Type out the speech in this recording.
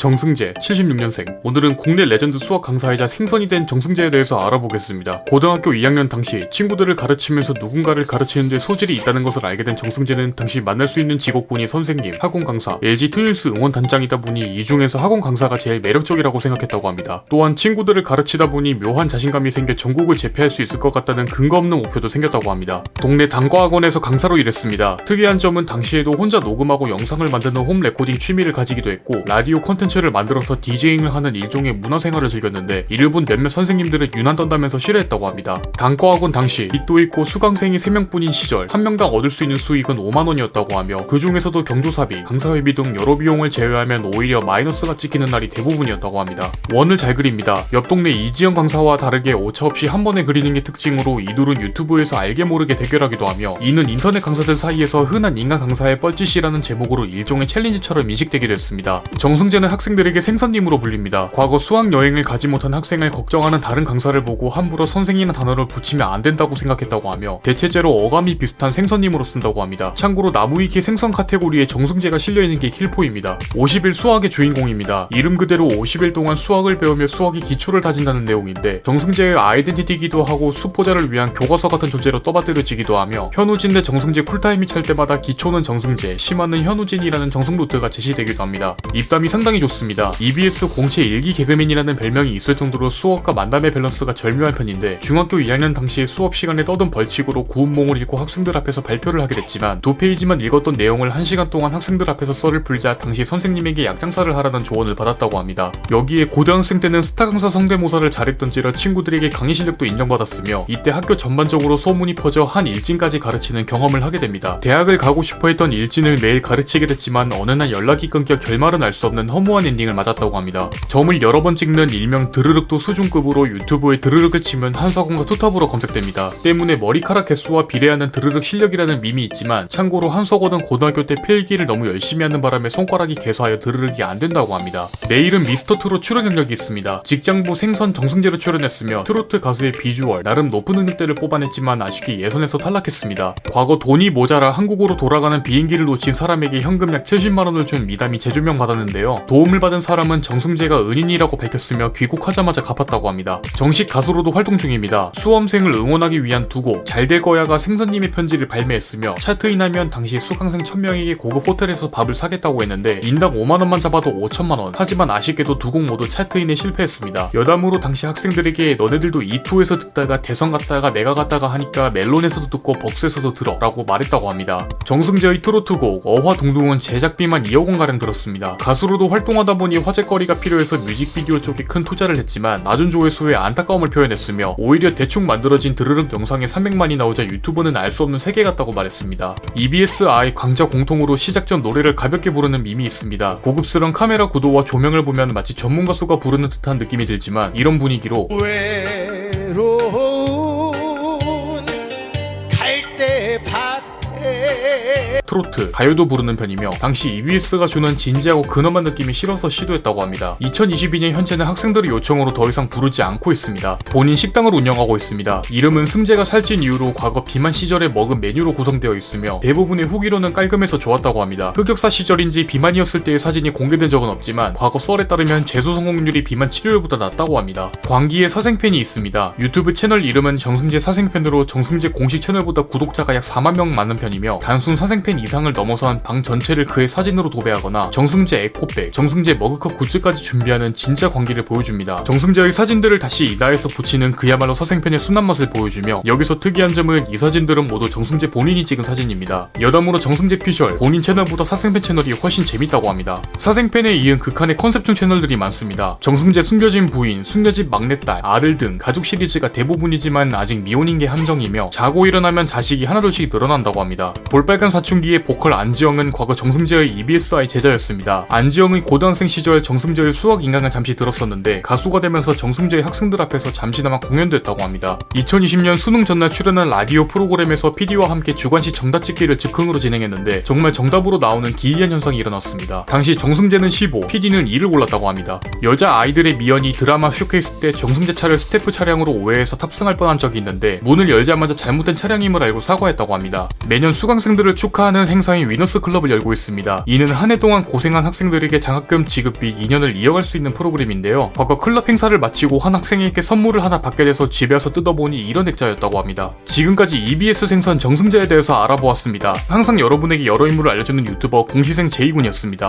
정승제, 76년생. 오늘은 국내 레전드 수학 강사이자 생선이 된 정승제에 대해서 알아보겠습니다. 고등학교 2학년 당시 친구들을 가르치면서 누군가를 가르치는데 소질이 있다는 것을 알게 된 정승제는 당시 만날 수 있는 직업군이 선생님, 학원 강사, LG 트윈스 응원단장이다 보니 이 중에서 학원 강사가 제일 매력적이라고 생각했다고 합니다. 또한 친구들을 가르치다 보니 묘한 자신감이 생겨 전국을 제패할 수 있을 것 같다는 근거 없는 목표도 생겼다고 합니다. 동네 단과학원에서 강사로 일했습니다. 특이한 점은 당시에도 혼자 녹음하고 영상을 만드는 홈 레코딩 취미를 가지기도 했고 라디오 콘텐츠 콘텐츠를 만들어서 디제잉을 하는 일종의 문화생활을 즐겼는데 이를 본 몇몇 선생님들은 유난 떤다면서 싫어했다고 합니다. 단과학원 당시 빚도 있고 수강생이 3명뿐인 시절 한 명당 얻을 수 있는 수익은 5만원이었다고 하며 그 중에서도 경조사비, 강사회비 등 여러 비용을 제외하면 오히려 마이너스가 찍히는 날이 대부분이었다고 합니다. 원을 잘 그립니다. 옆 동네 이지영 강사와 다르게 오차 없이 한 번에 그리는 게 특징으로 이둘은 유튜브에서 알게 모르게 대결하기도 하며 이는 인터넷 강사들 사이에서 흔한 인강 강사의 뻘짓이라는 제목으로 일종의 챌린지처럼 인식되기도 했습니다. 정승제는 학 생들에게 생선님으로 불립니다. 과거 수학 여행을 가지 못한 학생을 걱정하는 다른 강사를 보고 함부로 선생이란 단어를 붙이면 안 된다고 생각했다고 하며 대체제로 어감이 비슷한 생선님으로 쓴다고 합니다. 참고로 나무위키 생선 카테고리에 정승제가 실려있는 게 킬포입니다. 50일 수학의 주인공입니다. 이름 그대로 50일 동안 수학을 배우며 수학의 기초를 다진다는 내용인데 정승제의 아이덴티티기도 하고 수포자를 위한 교과서 같은 존재로 떠받들여지기도 하며 현우진 대 정승제 쿨타임이 찰 때마다 기초는 정승제, 심화는 현우진이라는 정석 루트가 제시되기도 합니다. 입담이 상당히 좋습니다. 좋습니다. EBS 공채 1기 개그맨이라는 별명이 있을 정도로 수업과 만담의 밸런스가 절묘한 편인데 중학교 2학년 당시에 수업 시간에 떠든 벌칙으로 구운몽을 읽고 학생들 앞에서 발표를 하게 됐지만 두 페이지만 읽었던 내용을 한 시간 동안 학생들 앞에서 썰을 풀자 당시 선생님에게 약장사를 하라는 조언을 받았다고 합니다. 여기에 고등학생 때는 스타 강사 성대모사를 잘했던지라 친구들에게 강의 실력도 인정받았으며 이때 학교 전반적으로 소문이 퍼져 한 일진까지 가르치는 경험을 하게 됩니다. 대학을 가고 싶어 했던 일진을 매일 가르치게 됐지만 어느 날 연락이 끊겨 결말은 알 수 없는 허무한 훌륭한 엔딩을 맞았다고 합니다. 점을 여러 번 찍는 일명 드르륵도 수준급으로 유튜브에 드르륵을 치면 한석원과 투톱으로 검색됩니다. 때문에 머리카락 개수와 비례하는 드르륵 실력이라는 밈이 있지만 참고로 한석원은 고등학교 때 필기를 너무 열심히 하는 바람에 손가락이 개수하여 드르륵이 안 된다고 합니다. 내일은 미스터 트롯 출연 경력이 있습니다. 직장부 생선 정승제로 출연했으며 트로트 가수의 비주얼 나름 높은 음역대를 뽑아냈지만 아쉽게 예선에서 탈락했습니다. 과거 돈이 모자라 한국으로 돌아가는 비행기를 놓친 사람에게 현금 약 70만원을 준 미담이 재조명 받았는데요. 도움 도움을 받은 사람은 정승제가 은인이라고 밝혔으며 귀국하자마자 갚았다고 합니다. 정식 가수로도 활동 중입니다. 수험생을 응원하기 위한 두 곡, 잘될 거야와 생선님의 편지를 발매했으며 차트인하면 당시 수강생 1000명에게 고급 호텔에서 밥을 사겠다고 했는데 인당 5만원만 잡아도 5천만원. 하지만 아쉽게도 두 곡 모두 차트인에 실패했습니다. 여담으로 당시 학생들에게 너네들도 이투에서 듣다가 대선 갔다가 내가 갔다가 하니까 멜론에서도 듣고 벅스에서도 들어 라고 말했다고 합니다. 정승재의 트로트곡 어화동동은 제작비만 2억 원가량 들었습니다. 가수로도 활동하 활동하다 보니 화제거리가 필요해서 뮤직비디오 쪽에 큰 투자를 했지만 낮은 조회수에 안타까움을 표현했으며 오히려 대충 만들어진 드르륵 영상에 300만이 나오자 유튜브는 알 수 없는 세계 같다고 말했습니다. EBS 아이 광자 공통으로 시작 전 노래를 가볍게 부르는 밈이 있습니다. 고급스러운 카메라 구도와 조명을 보면 마치 전문 가수가 부르는 듯한 느낌이 들지만 이런 분위기로 외로운 트로트, 가요도 부르는 편이며 당시 EBS가 주는 진지하고 근엄한 느낌이 싫어서 시도했다고 합니다. 2022년 현재는 학생들의 요청으로 더 이상 부르지 않고 있습니다. 본인 식당을 운영하고 있습니다. 이름은 승제가 살찐 이유로 과거 비만 시절에 먹은 메뉴로 구성되어 있으며 대부분의 후기로는 깔끔해서 좋았다고 합니다. 흑역사 시절인지 비만이었을 때의 사진이 공개된 적은 없지만 과거 썰에 따르면 재수 성공률이 비만 치료율보다 낮다고 합니다. 광기의 사생팬이 있습니다. 유튜브 채널 이름은 정승제 사생팬으로 정승제 공식 채널보다 구독자가 약 4만 명 많은 편이며 단순 사생팬 이 상을 넘어선 방 전체를 그의 사진으로 도배하거나 정승제 에코백, 정승제 머그컵 굿즈까지 준비하는 진짜 광기를 보여줍니다. 정승제의 사진들을 다시 인화해서 붙이는 그야말로 사생팬의 순한 맛을 보여주며 여기서 특이한 점은 이 사진들은 모두 정승제 본인이 찍은 사진입니다. 여담으로 정승제 피셜 본인 채널보다 사생팬 채널이 훨씬 재밌다고 합니다. 사생팬에 이은 극한의 컨셉충 채널들이 많습니다. 정승제 숨겨진 부인, 숨겨진 막내딸, 아들 등 가족 시리즈가 대부분이지만 아직 미혼인 게 함정이며 자고 일어나면 자식이 하나둘씩 늘어난다고 합니다. 볼빨간 사춘기 의 보컬 안지영은 과거 정승제의 EBSI 제자였습니다. 안지영의 고등학생 시절 정승제의 수학 인강을 잠시 들었었는데 가수가 되면서 정승제의 학생들 앞에서 잠시나마 공연도 했다고 합니다. 2020년 수능 전날 출연한 라디오 프로그램에서 PD와 함께 주관식 정답 찍기를 즉흥으로 진행했는데 정말 정답으로 나오는 기이한 현상이 일어났습니다. 당시 정승제는 15, PD는 2를 골랐다고 합니다. 여자 아이들의 미연이 드라마 쇼케이스 때 정승제 차를 스태프 차량으로 오해해서 탑승할 뻔한 적이 있는데 문을 열자마자 잘못된 차량임을 알고 사과했다고 합니다. 매년 수강생들을 축하하는 하는 행사인 위너스 클럽을 열고 있습니다. 이는 한 해 동안 고생한 학생들에게 장학금 지급 및 인연을 이어갈 수 있는 프로그램인데요. 과거 클럽 행사를 마치고 한 학생에게 선물을 하나 받게 돼서 집에 와서 뜯어보니 이런 액자였다고 합니다. 지금까지 EBS 생선 정승제에 대해서 알아보았습니다. 항상 여러분에게 여러 인물을 알려주는 유튜버 공시생 제이군이었습니다.